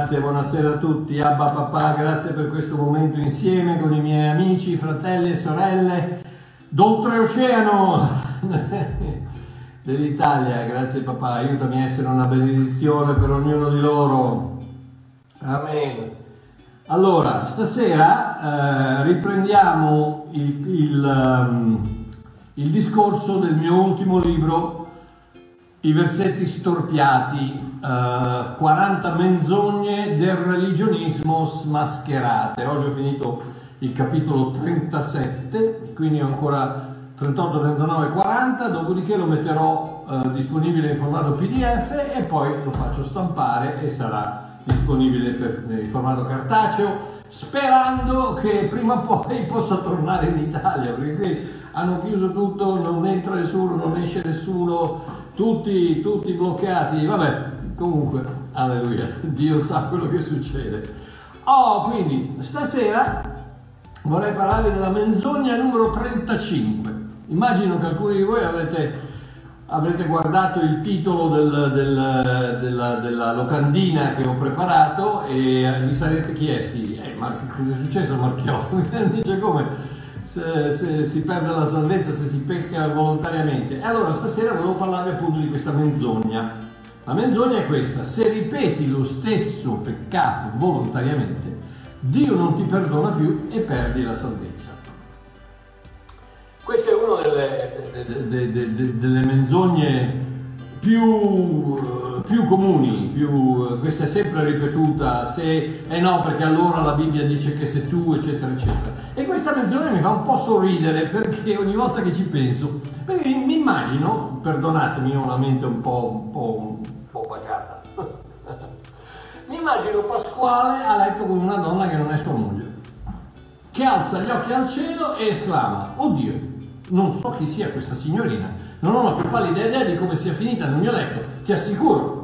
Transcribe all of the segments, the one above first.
Grazie, buonasera a tutti. Abba papà, grazie per questo momento insieme con i miei amici, fratelli e sorelle d'oltreoceano dell'Italia. Grazie papà, aiutami a essere una benedizione per ognuno di loro. Amen. Allora, stasera eh, riprendiamo il, il, um, il discorso del mio ultimo libro i versetti storpiati, uh, 40 menzogne del religionismo smascherate. Oggi ho finito il capitolo 37, quindi ancora 38, 39, 40, dopodiché lo metterò uh, disponibile in formato PDF e poi lo faccio stampare e sarà disponibile per, in formato cartaceo, sperando che prima o poi possa tornare in Italia, perché qui hanno chiuso tutto, non entra nessuno, non esce nessuno, tutti, tutti bloccati, vabbè, comunque, alleluia, Dio sa quello che succede. Oh, quindi, stasera vorrei parlarvi della menzogna numero 35. Immagino che alcuni di voi avrete, avrete guardato il titolo del, del, della, della, locandina che ho preparato e vi sarete chiesti, eh, ma cosa è successo a Marchiò? Dice come? Se, se, si perde la salvezza, se si pecca volontariamente. E allora stasera volevo parlarvi appunto di questa menzogna. La menzogna è questa, se ripeti lo stesso peccato volontariamente, Dio non ti perdona più e perdi la salvezza. Questa è una delle, delle, delle, delle menzogne più, più comuni, più, questa è sempre ripetuta, se eh no perché allora la Bibbia dice che sei tu, eccetera, eccetera. E questa menzione mi fa un po' sorridere perché ogni volta che ci penso, perché mi immagino, perdonatemi, ho una mente un po', un po', un po pagata, mi immagino Pasquale a letto con una donna che non è sua moglie, che alza gli occhi al cielo e esclama, oddio, non so chi sia questa signorina, non ho la più pallida idea di come sia finita nel mio letto, ti assicuro.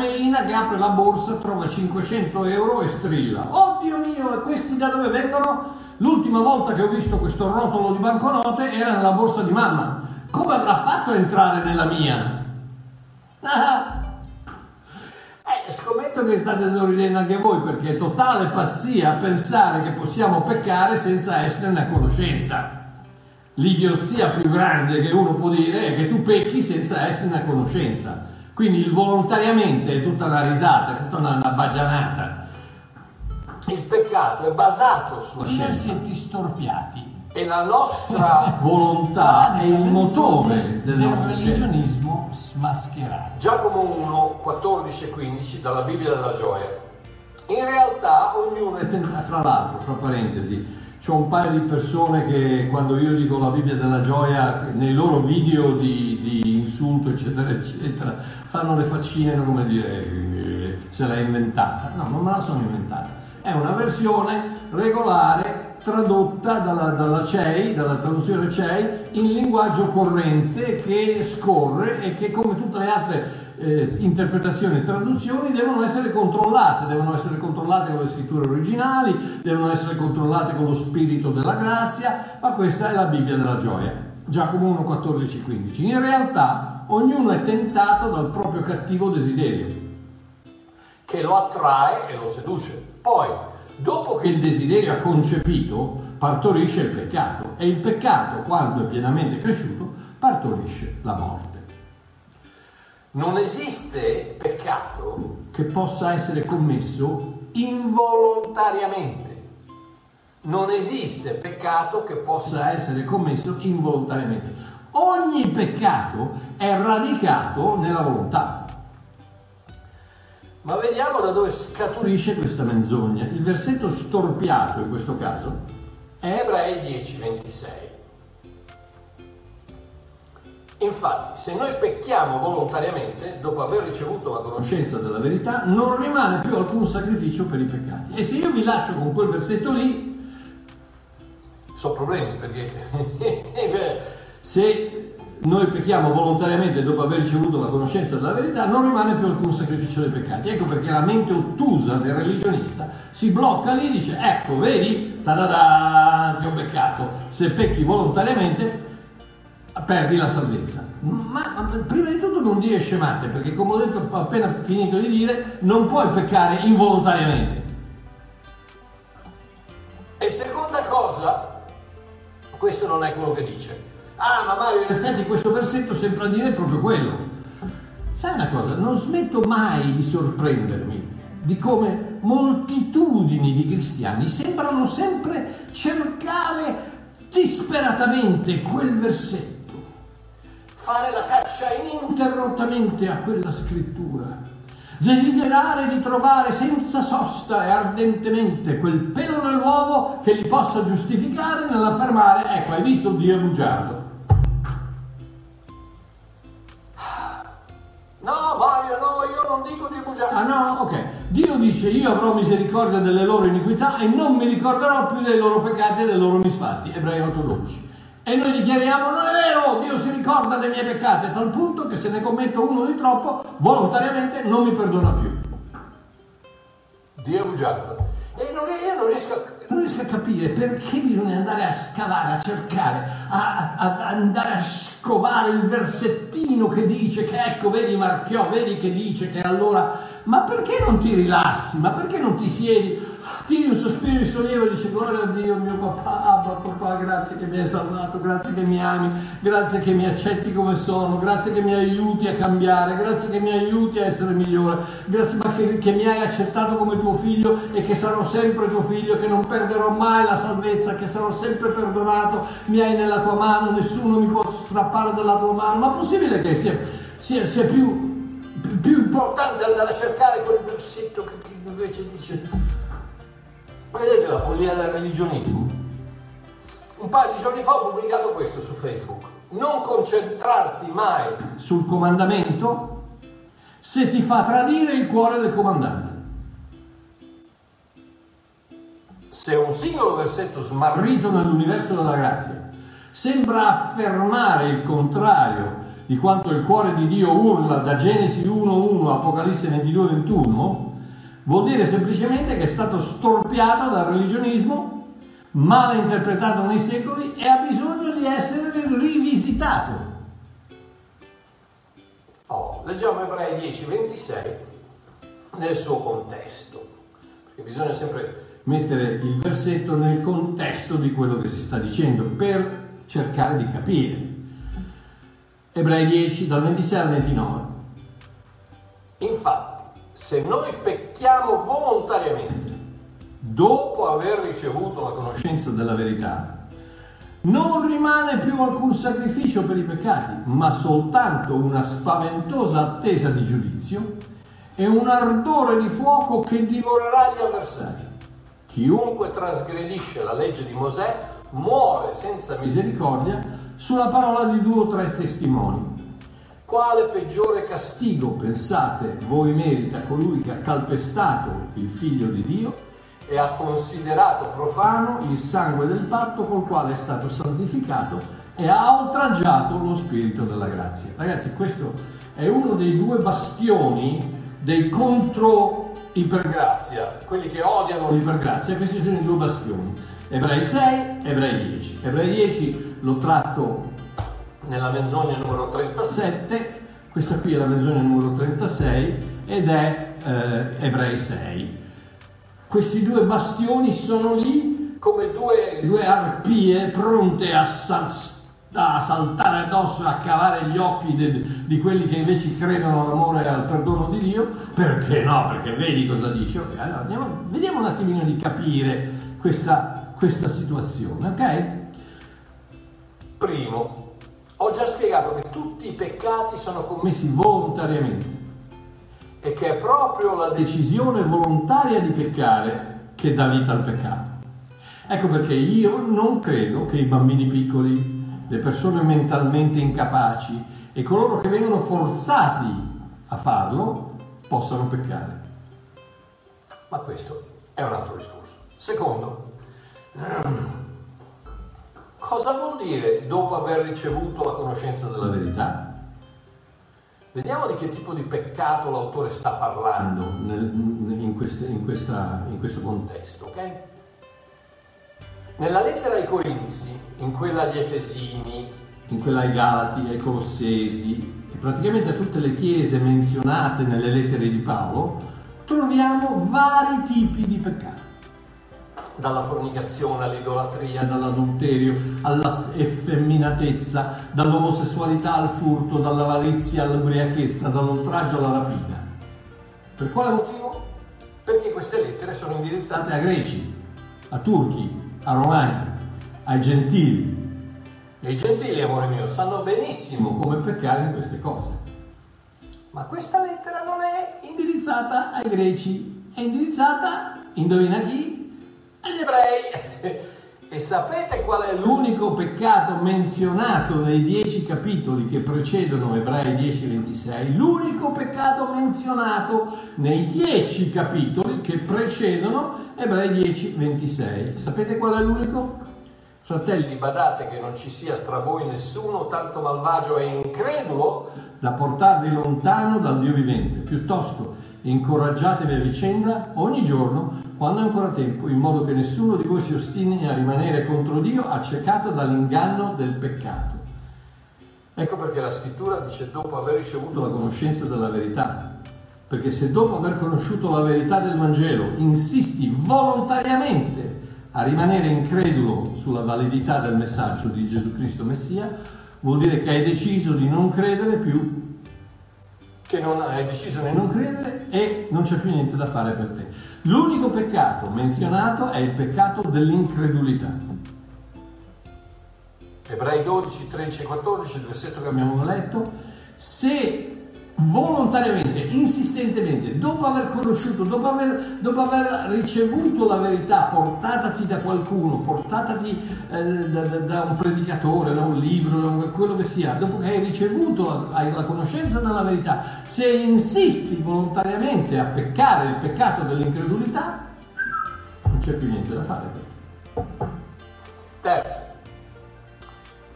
Carmelina che apre la borsa, trova 500 euro e strilla. Oddio mio, e questi da dove vengono? L'ultima volta che ho visto questo rotolo di banconote era nella borsa di mamma. Come avrà fatto a entrare nella mia? Eh, scommetto che state sorridendo anche voi perché è totale pazzia pensare che possiamo peccare senza esserne a conoscenza. L'idiozia più grande che uno può dire è che tu pecchi senza esserne a conoscenza. Quindi il volontariamente è tutta una risata, è tutta una, una bagianata. Il peccato è basato sulla scelta. versetti storpiati. E la nostra volontà è il motore del, del religionismo smascherato. Giacomo 1, 14 e 15 dalla Bibbia della gioia. In realtà ognuno è tentato, fra l'altro, fra parentesi, c'è un paio di persone che quando io dico la Bibbia della gioia, nei loro video di, di insulto, eccetera, eccetera, fanno le faccine come dire eh, se l'ha inventata. No, non me la sono inventata. È una versione regolare tradotta dalla, dalla CEI, dalla traduzione CEI, in linguaggio corrente che scorre e che come tutte le altre eh, interpretazioni e traduzioni devono essere controllate, devono essere controllate con le scritture originali, devono essere controllate con lo spirito della grazia, ma questa è la Bibbia della gioia. Giacomo 1, 14, 15. In realtà ognuno è tentato dal proprio cattivo desiderio, che lo attrae e lo seduce. Poi, dopo che il desiderio ha concepito, partorisce il peccato e il peccato, quando è pienamente cresciuto, partorisce la morte. Non esiste peccato che possa essere commesso involontariamente. Non esiste peccato che possa essere commesso involontariamente. Ogni peccato è radicato nella volontà. Ma vediamo da dove scaturisce questa menzogna. Il versetto storpiato in questo caso è Ebrei 10, 26. Infatti, se noi pecchiamo volontariamente, dopo aver ricevuto la conoscenza della verità, non rimane più alcun sacrificio per i peccati. E se io vi lascio con quel versetto lì, sono problemi perché se noi pecchiamo volontariamente dopo aver ricevuto la conoscenza della verità, non rimane più alcun sacrificio dei peccati. Ecco perché la mente ottusa del religionista si blocca lì e dice, ecco, vedi, ta ti ho beccato. Se pecchi volontariamente perdi la salvezza. Ma, ma, prima di tutto non dire scemate, perché come ho detto appena finito di dire, non puoi peccare involontariamente. Questo non è quello che dice. Ah, ma Mario, in effetti questo versetto sembra dire proprio quello. Sai una cosa, non smetto mai di sorprendermi di come moltitudini di cristiani sembrano sempre cercare disperatamente quel versetto fare la caccia ininterrottamente a quella scrittura, desiderare di trovare senza sosta e ardentemente quel pelo nell'uovo che li possa giustificare nell'affermare, ecco, hai visto Dio è bugiardo. No, Mario, no, io non dico Dio bugiardo. Ah no, ok. Dio dice io avrò misericordia delle loro iniquità e non mi ricorderò più dei loro peccati e dei loro misfatti. Ebrei 8:12. E noi dichiariamo non è vero, Dio si ricorda dei miei peccati, a tal punto che se ne commetto uno di troppo, volontariamente non mi perdona più. Dio è bugiardo. E non, io non riesco, a, non riesco, a, capire perché bisogna andare a scavare, a cercare, a, a, a, andare a scovare il versettino che dice che ecco, vedi Marchiò, vedi che dice che allora... Ma perché non ti rilassi? Ma perché non ti siedi? Tiri un sospiro di sollievo e dici gloria a Dio mio papà, Abba papà, grazie che mi hai salvato, grazie che mi ami, grazie che mi accetti come sono, grazie che mi aiuti a cambiare, grazie che mi aiuti a essere migliore, grazie che, che mi hai accettato come tuo figlio e che sarò sempre tuo figlio, che non perderò mai la salvezza, che sarò sempre perdonato, mi hai nella tua mano, nessuno mi può strappare dalla tua mano, ma possibile che sia, sia, sia più, più importante andare a cercare quel versetto che invece dice Vedete la follia del religionismo? Un paio di giorni fa ho pubblicato questo su Facebook. Non concentrarti mai sul comandamento se ti fa tradire il cuore del comandante. Se un singolo versetto smarrito nell'universo della grazia sembra affermare il contrario di quanto il cuore di Dio urla da Genesi 1.1 Apocalisse 22.21, Vuol dire semplicemente che è stato storpiato dal religionismo, male interpretato nei secoli e ha bisogno di essere rivisitato. Oh, leggiamo Ebrei 10, 26 nel suo contesto, perché bisogna sempre mettere il versetto nel contesto di quello che si sta dicendo per cercare di capire. Ebrei 10 dal 26 al 29. Infatti, se noi pecchiamo volontariamente dopo aver ricevuto la conoscenza della verità, non rimane più alcun sacrificio per i peccati, ma soltanto una spaventosa attesa di giudizio e un ardore di fuoco che divorerà gli avversari. Chiunque trasgredisce la legge di Mosè muore senza misericordia sulla parola di due o tre testimoni. Quale peggiore castigo, pensate, voi merita colui che ha calpestato il figlio di Dio e ha considerato profano il sangue del patto col quale è stato santificato e ha oltraggiato lo spirito della grazia. Ragazzi, questo è uno dei due bastioni dei contro ipergrazia, quelli che odiano l'ipergrazia, questi sono i due bastioni. Ebrei 6, Ebrei 10. Ebrei 10 lo tratto nella menzogna numero 37, questa qui è la menzogna numero 36 ed è eh, Ebrei 6. Questi due bastioni sono lì come due, due arpie pronte a, sal, a, saltare addosso, a cavare gli occhi de, di quelli che invece credono all'amore e al perdono di Dio. Perché no? Perché vedi cosa dice. Okay, allora andiamo, vediamo un attimino di capire questa, questa situazione, ok? Primo, ho già spiegato che tutti i peccati sono commessi volontariamente e che è proprio la decisione volontaria di peccare che dà vita al peccato. Ecco perché io non credo che i bambini piccoli, le persone mentalmente incapaci e coloro che vengono forzati a farlo possano peccare. Ma questo è un altro discorso. Secondo, Cosa vuol dire dopo aver ricevuto la conoscenza della verità? Vediamo di che tipo di peccato l'autore sta parlando nel, in, queste, in, questa, in, questo contesto, ok? Nella lettera ai Corinzi, in quella agli Efesini, in quella ai Galati, ai Colossesi e praticamente a tutte le chiese menzionate nelle lettere di Paolo, troviamo vari tipi di peccati. Dalla fornicazione all'idolatria, dall'adulterio alla effeminatezza, dall'omosessualità al furto, dall'avarizia all'ubriachezza, dall'oltraggio alla rapina. Per quale motivo? Perché queste lettere sono indirizzate a greci, a turchi, a romani, ai gentili. E i gentili, amore mio, sanno benissimo come peccare in queste cose. Ma questa lettera non è indirizzata ai greci, è indirizzata, indovina chi? Agli ebrei. E sapete qual è l'unico peccato menzionato nei dieci capitoli che precedono Ebrei 10:26? L'unico peccato menzionato nei dieci capitoli che precedono Ebrei 10:26. Sapete qual è l'unico? Fratelli, badate che non ci sia tra voi nessuno tanto malvagio e incredulo da portarvi lontano dal Dio vivente. Piuttosto, incoraggiatevi a vicenda ogni giorno quando è ancora tempo, in modo che nessuno di voi si ostini a rimanere contro Dio accecato dall'inganno del peccato. Ecco perché la scrittura dice dopo aver ricevuto la conoscenza della verità. Perché se dopo aver conosciuto la verità del Vangelo insisti volontariamente a rimanere incredulo sulla validità del messaggio di Gesù Cristo Messia, vuol dire che hai deciso di non credere più, che non hai deciso di non credere e non c'è più niente da fare per te. L'unico peccato menzionato è il peccato dell'incredulità. Ebrei 12, 13 e 14, il versetto che abbiamo letto, se volontariamente, insistentemente, dopo aver conosciuto, dopo aver, dopo aver, ricevuto la verità, portatati da qualcuno, portatati eh, da, da, un predicatore, da un libro, da un, quello che sia, dopo che hai ricevuto la, la conoscenza della verità, se insisti volontariamente a peccare il peccato dell'incredulità, non c'è più niente da fare per te. Terzo,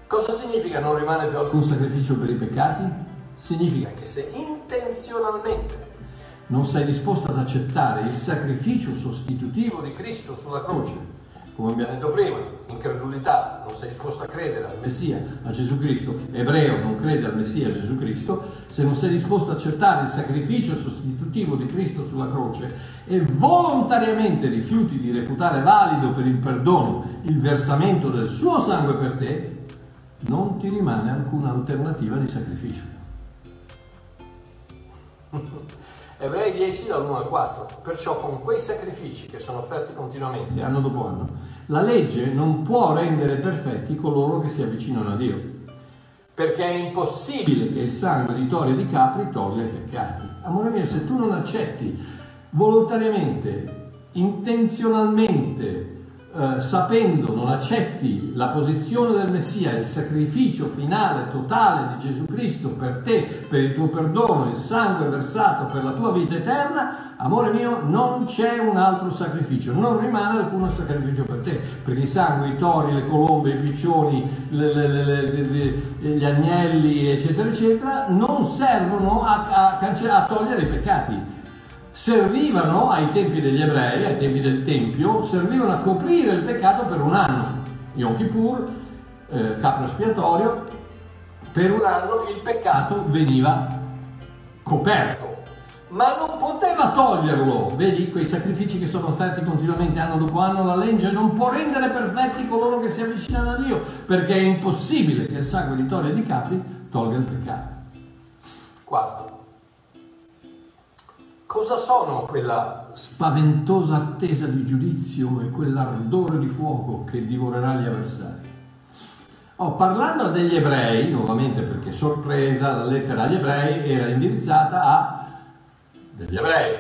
cosa significa non rimane più alcun sacrificio per i peccati? Significa che se intenzionalmente non sei disposto ad accettare il sacrificio sostitutivo di Cristo sulla croce, come abbiamo detto prima, incredulità, non sei disposto a credere al Messia, a Gesù Cristo, ebreo non crede al Messia, a Gesù Cristo, se non sei disposto ad accettare il sacrificio sostitutivo di Cristo sulla croce e volontariamente rifiuti di reputare valido per il perdono il versamento del suo sangue per te, non ti rimane alcuna alternativa di sacrificio. Ebrei 10 dal 1 al 4. Perciò con quei sacrifici che sono offerti continuamente, anno dopo anno, la legge non può rendere perfetti coloro che si avvicinano a Dio. Perché è impossibile che il sangue di tori e di capri tolga i peccati. Amore mio, se tu non accetti volontariamente, intenzionalmente, eh, sapendo, non accetti la posizione del Messia, il sacrificio finale, totale di Gesù Cristo per te, per il tuo perdono, il sangue versato per la tua vita eterna, amore mio, non c'è un altro sacrificio, non rimane alcun sacrificio per te, perché i sangui, i tori, le colombe, i piccioni, le, le, le, gli agnelli, eccetera, eccetera, non servono a, a, a togliere i peccati servivano ai tempi degli ebrei, ai tempi del Tempio, servivano a coprire il peccato per un anno. Yom Kippur, eh, capro espiatorio, per un anno il peccato veniva coperto, ma non poteva toglierlo. Vedi quei sacrifici che sono offerti continuamente anno dopo anno, la legge non può rendere perfetti coloro che si avvicinano a Dio, perché è impossibile che il sangue di tori e di capri tolga il peccato. Cosa sono quella spaventosa attesa di giudizio e quell'ardore di fuoco che divorerà gli avversari? Oh, parlando degli ebrei, nuovamente perché sorpresa, la lettera agli ebrei era indirizzata a degli ebrei.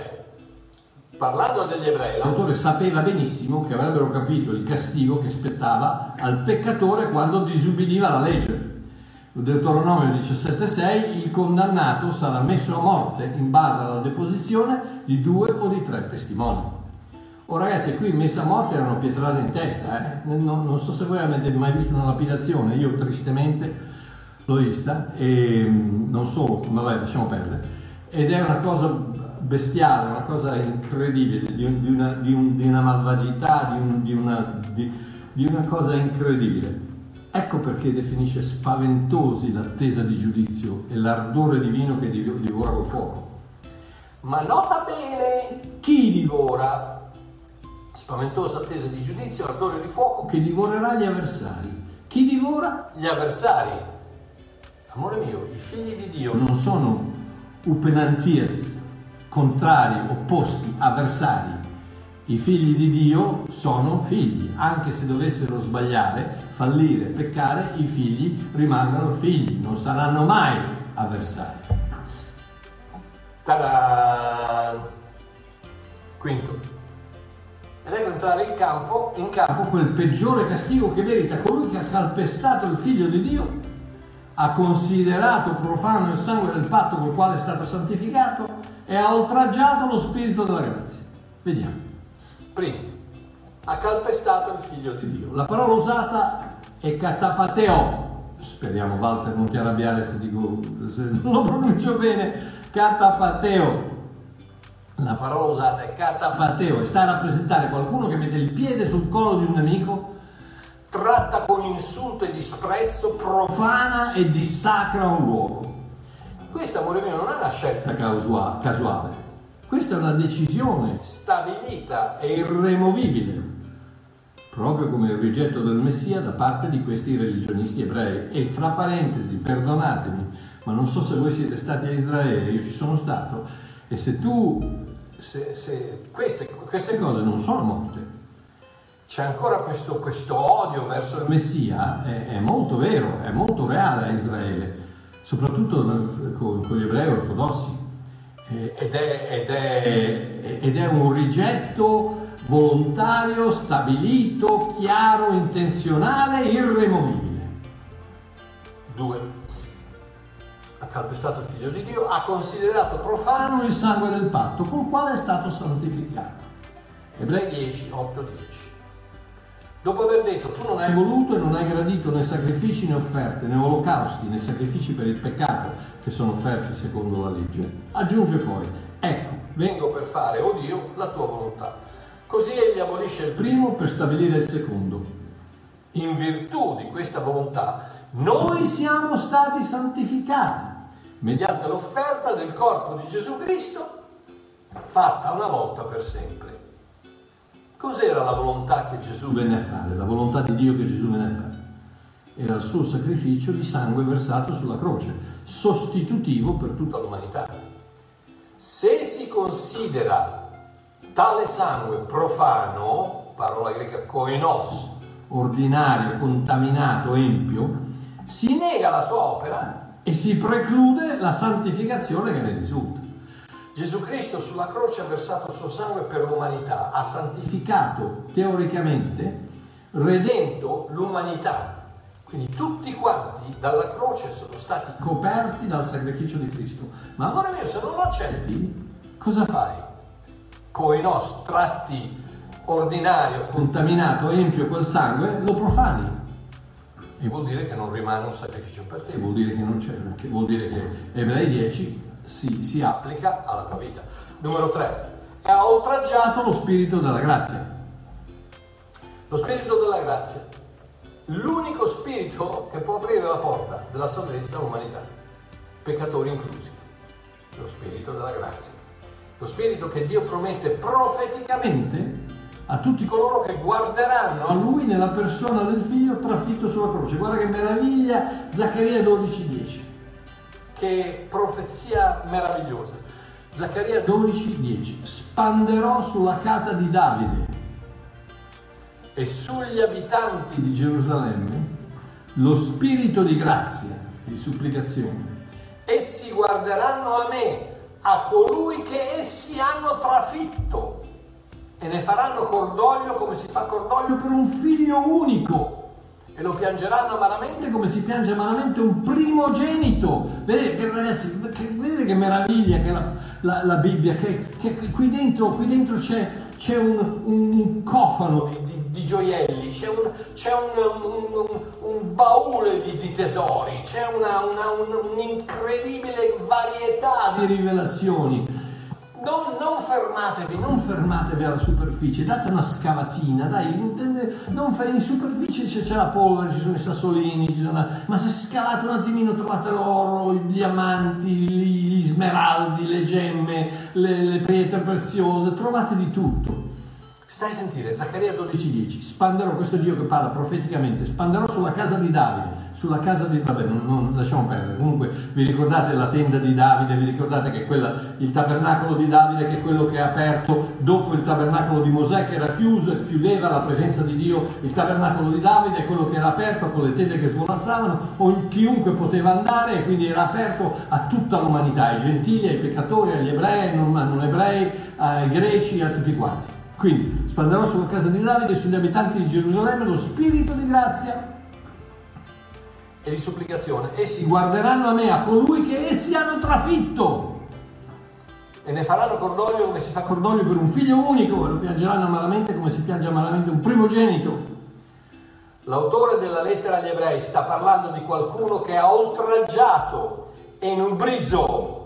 Parlando degli ebrei, l'autore sapeva benissimo che avrebbero capito il castigo che spettava al peccatore quando disubbidiva la legge. Deuteronomio 17,6 il condannato sarà messo a morte in base alla deposizione di due o di tre testimoni. Oh ragazzi, qui messa a morte erano pietrate in testa, eh? non, non, so se voi avete mai visto una lapidazione, io tristemente l'ho vista, e mm, non solo, ma vai, lasciamo perdere, ed è una cosa bestiale, una cosa incredibile, di, di, una, di, un, di una, malvagità, una, di una cosa incredibile. Ecco perché definisce spaventosi l'attesa di giudizio e l'ardore divino che divora col fuoco. Ma nota bene chi divora. Spaventosa attesa di giudizio, ardore di fuoco che divorerà gli avversari. Chi divora? Gli avversari. Amore mio, i figli di Dio non sono upenantias, contrari, opposti, avversari. I figli di Dio sono figli, anche se dovessero sbagliare, fallire, peccare, i figli rimangono figli, non saranno mai avversari. Ta-da! Quinto. Ecco entrare in campo, in campo quel peggiore castigo che merita colui che ha calpestato il figlio di Dio, ha considerato profano il sangue del patto col quale è stato santificato e ha oltraggiato lo spirito della grazia. Vediamo. Primo, ha calpestato il figlio di Dio. La parola usata è catapateo. Speriamo Walter non ti arrabbiare se, dico, se non lo pronuncio bene. Catapateo. La parola usata è catapateo e sta a rappresentare qualcuno che mette il piede sul collo di un nemico, tratta con insulto e disprezzo, profana e dissacra un luogo. Questa, amore mio, non è una scelta casuale questa è una decisione stabilita e irremovibile, proprio come il rigetto del Messia da parte di questi religionisti ebrei. E fra parentesi, perdonatemi, ma non so se voi siete stati a Israele, io ci sono stato, e se tu, se, se queste, queste, cose non sono morte, c'è ancora questo, questo odio verso il Messia, è, è, molto vero, è molto reale a Israele, soprattutto con, con gli ebrei ortodossi. Ed è, ed, è, ed è un rigetto volontario, stabilito, chiaro, intenzionale, irremovibile. Due. Ha calpestato il figlio di Dio, ha considerato profano il sangue del patto col quale è stato santificato. Ebrei 10, 8, 10. Dopo aver detto tu non hai voluto e non hai gradito né sacrifici né offerte, né olocausti, né sacrifici per il peccato che sono offerti secondo la legge, aggiunge poi, ecco, vengo per fare, o oh Dio, la tua volontà. Così egli abolisce il primo per stabilire il secondo. In virtù di questa volontà noi siamo stati santificati mediante l'offerta del corpo di Gesù Cristo fatta una volta per sempre. Cos'era la volontà che Gesù venne a fare? La volontà di Dio che Gesù venne a fare? Era il suo sacrificio di sangue versato sulla croce, sostitutivo per tutta l'umanità. Se si considera tale sangue profano, parola greca koinos, ordinario, contaminato, empio, si nega la sua opera e si preclude la santificazione che ne risulta. Gesù Cristo sulla croce ha versato il suo sangue per l'umanità, ha santificato teoricamente, redento l'umanità. Quindi tutti quanti dalla croce sono stati coperti dal sacrificio di Cristo. Ma amore mio, se non lo accetti, cosa fai? Coi nostri tratti ordinario, contaminato, empio quel sangue, lo profani. E vuol dire che non rimane un sacrificio per te, vuol dire che non c'è, vuol dire che Ebrei 10 si, si applica alla tua vita. Numero 3. Ha oltraggiato lo spirito della grazia. Lo spirito della grazia. L'unico spirito che può aprire la porta della salvezza all'umanità. Peccatori inclusi. Lo spirito della grazia. Lo spirito che Dio promette profeticamente a tutti coloro che guarderanno a lui nella persona del figlio trafitto sulla croce. Guarda che meraviglia, Zaccaria 12:10 che profezia meravigliosa. Zaccaria 12:10 Spanderò sulla casa di Davide e sugli abitanti di Gerusalemme lo spirito di grazia di supplicazione. Essi guarderanno a me, a colui che essi hanno trafitto e ne faranno cordoglio come si fa cordoglio per un figlio unico e lo piangeranno amaramente come si piange amaramente un primogenito. Vedete ragazzi, che, vedete che meraviglia che la, la, la Bibbia, che, che, qui dentro, qui dentro c'è, c'è un, un, cofano di, di, di gioielli, c'è un, c'è un, un baule di, di, tesori, c'è una, una, un'incredibile varietà di rivelazioni. Non, non fermate fermatevi, non fermatevi alla superficie, date una scavatina, dai, non fai in superficie c'è, la polvere, ci sono i sassolini, sono, ma se scavate un attimino trovate l'oro, i diamanti, gli smeraldi, le gemme, le, le pietre preziose, trovate di tutto. Stai a sentire, Zaccaria 12:10, spanderò, questo è Dio che parla profeticamente, spanderò sulla casa di Davide, sulla casa di, vabbè, non, non lasciamo perdere, comunque vi ricordate la tenda di Davide, vi ricordate che quella, il tabernacolo di Davide che è quello che è aperto dopo il tabernacolo di Mosè che era chiuso e chiudeva la presenza di Dio, il tabernacolo di Davide è quello che era aperto con le tende che svolazzavano, o chiunque poteva andare e quindi era aperto a tutta l'umanità, ai gentili, ai peccatori, agli ebrei, non, non ebrei, ai greci, a tutti quanti. Quindi spanderò sulla casa di Davide e sugli abitanti di Gerusalemme lo spirito di grazia e di supplicazione. Essi guarderanno a me, a colui che essi hanno trafitto. E ne faranno cordoglio come si fa cordoglio per un figlio unico e lo piangeranno amaramente come si piange amaramente un primogenito. L'autore della lettera agli ebrei sta parlando di qualcuno che ha oltraggiato e in un brizzo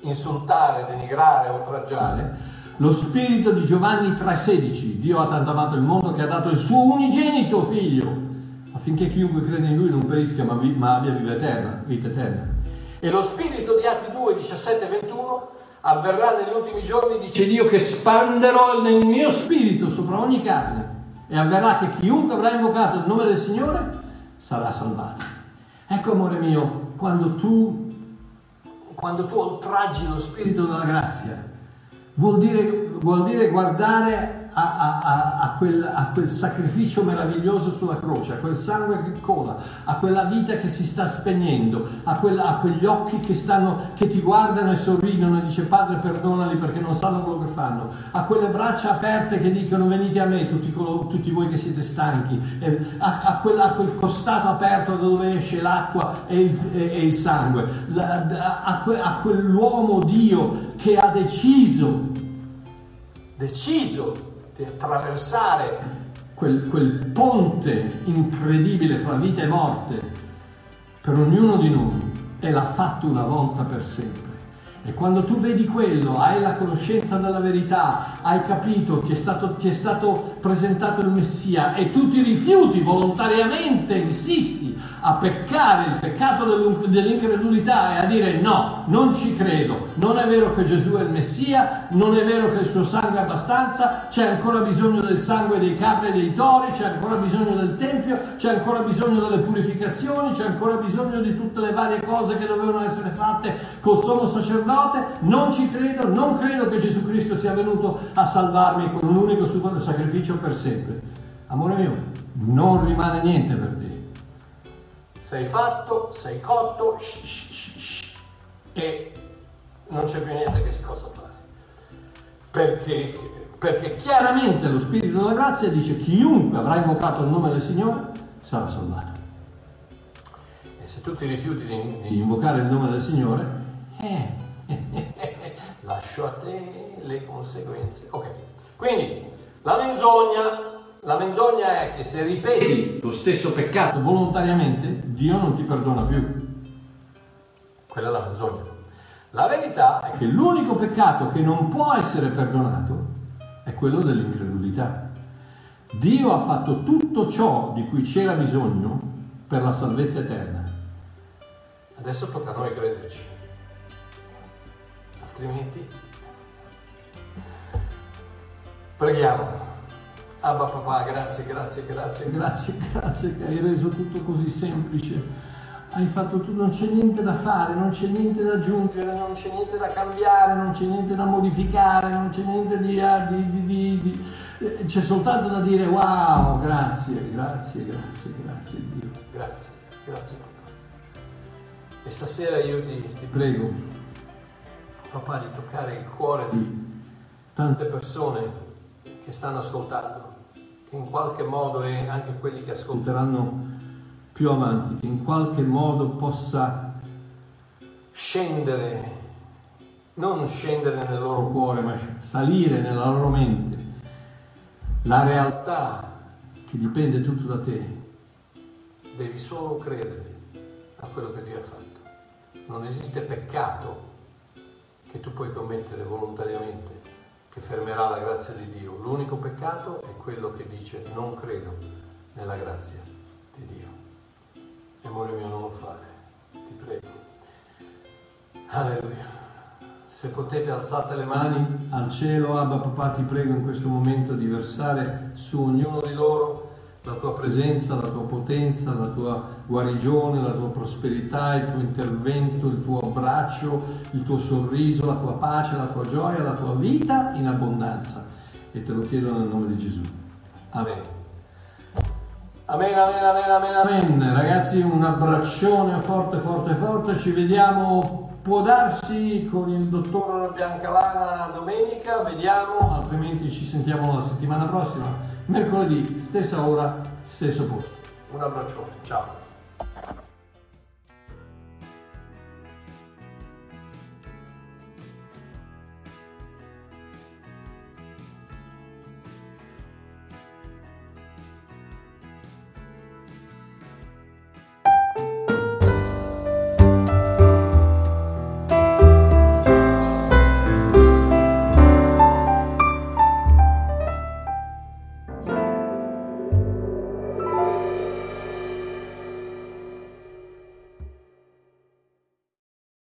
insultare, denigrare, oltraggiare lo spirito di Giovanni 3,16. Dio ha tanto amato il mondo che ha dato il suo unigenito figlio, affinché chiunque crede in lui non perisca ma, vi, ma abbia vita eterna, vita eterna. E lo spirito di Atti 2, 17 e 21 avverrà negli ultimi giorni, dice Dio, che spanderò nel mio spirito sopra ogni carne e avverrà che chiunque avrà invocato il nome del Signore sarà salvato. Ecco, amore mio, quando tu, quando tu oltraggi lo spirito della grazia, vuol dire, vuol dire guardare a, a, a, quel, a, quel, sacrificio meraviglioso sulla croce, a quel sangue che cola, a quella vita che si sta spegnendo, a, quel, quegli occhi che, stanno, che, ti guardano e sorridono e dice Padre perdonali perché non sanno quello che fanno, a quelle braccia aperte che dicono venite a me tutti, tutti voi che siete stanchi, a, quel, quel, costato aperto da dove esce l'acqua e il, e, e il sangue, a, quell'uomo Dio che ha deciso deciso di attraversare quel, quel ponte incredibile fra vita e morte per ognuno di noi e l'ha fatto una volta per sempre. E quando tu vedi quello, hai la conoscenza della verità, hai capito, ti è stato, ti è stato presentato il Messia e tu ti rifiuti volontariamente, insisti a peccare il peccato dell'incredulità e a dire no, non ci credo, non è vero che Gesù è il Messia, non è vero che il suo sangue è abbastanza, c'è ancora bisogno del sangue dei capri e dei tori, c'è ancora bisogno del Tempio, c'è ancora bisogno delle purificazioni, c'è ancora bisogno di tutte le varie cose che dovevano essere fatte col sommo sacerdote, non ci credo, non credo che Gesù Cristo sia venuto a salvarmi con un unico sacrificio per sempre. Amore mio, non rimane niente per te sei fatto, sei cotto shh, shh, shh, e non c'è più niente che si possa fare. Perché, perché chiaramente lo Spirito della grazia dice chiunque avrà invocato il nome del Signore sarà salvato. E se tu ti rifiuti di, di invocare il nome del Signore, eh, lascio a te le conseguenze. Ok, quindi la menzogna la menzogna è che se ripeti lo stesso peccato volontariamente, Dio non ti perdona più. Quella è la menzogna. La verità è che l'unico peccato che non può essere perdonato è quello dell'incredulità. Dio ha fatto tutto ciò di cui c'era bisogno per la salvezza eterna. Adesso tocca a noi crederci. Altrimenti preghiamo. Abba papà, grazie, grazie, grazie, grazie, grazie che hai reso tutto così semplice. Hai fatto tutto, non c'è niente da fare, non c'è niente da aggiungere, non c'è niente da cambiare, non c'è niente da modificare, non c'è niente di, ah, di, di, di eh, c'è soltanto da dire wow, grazie, grazie, grazie, grazie Dio, grazie, grazie papà. E stasera io ti, ti prego, papà, di toccare il cuore di tante persone che stanno ascoltando, che in qualche modo e anche quelli che ascolteranno più avanti, che in qualche modo possa scendere, non scendere nel loro cuore, ma salire nella loro mente la realtà che dipende tutto da te. Devi solo credere a quello che Dio ha fatto. Non esiste peccato che tu puoi commettere volontariamente che fermerà la grazia di Dio. L'unico peccato è quello che dice non credo nella grazia di Dio. E amore mio, non lo fare, ti prego. Alleluia. Se potete alzate le mani al cielo, Abba papà, ti prego in questo momento di versare su ognuno di loro la tua presenza, la tua potenza, la tua guarigione, la tua prosperità, il tuo intervento, il tuo abbraccio, il tuo sorriso, la tua pace, la tua gioia, la tua vita in abbondanza. E te lo chiedo nel nome di Gesù. Amen. Amen, amen, amen, amen, amen. Ragazzi, un abbraccione forte, forte, forte. Ci vediamo, può darsi, con il dottor Biancalana domenica, vediamo, altrimenti ci sentiamo la settimana prossima mercoledì, stessa ora, stesso posto. Un abbraccione, ciao.